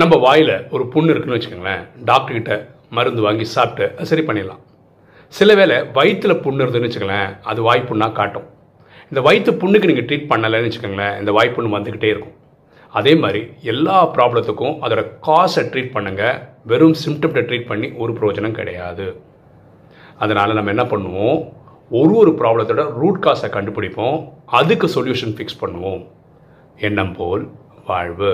நம்ம வாயில் ஒரு புண்ணு இருக்குன்னு வச்சுக்கோங்களேன். டாக்டர்கிட்ட மருந்து வாங்கி சாப்பிட்டு அது சரி பண்ணிடலாம். சில வேளை வயிற்றில் புண்ணு இருந்துன்னு வச்சுக்கோங்களேன் அது வாய்ப்புண்ணாக காட்டும். இந்த வயிற்று புண்ணுக்கு நீங்கள் ட்ரீட் பண்ணலைன்னு வச்சுக்கோங்களேன் இந்த வாய்ப்புண்ணு வந்துக்கிட்டே இருக்கும். அதே மாதிரி எல்லா ப்ராப்ளத்துக்கும் அதோட காசை ட்ரீட் பண்ணுங்கள் வெறும் சிம்டம்ஸை ட்ரீட் பண்ணி ஒரு பிரயோஜனம் கிடையாது. அதனால் நம்ம என்ன பண்ணுவோம்? ஒரு ஒரு ப்ராப்ளத்தோட ரூட் காஸை கண்டுபிடிப்போம். அதுக்கு சொல்யூஷன் ஃபிக்ஸ் பண்ணுவோம். எண்ணம் போல் வாழ்வு.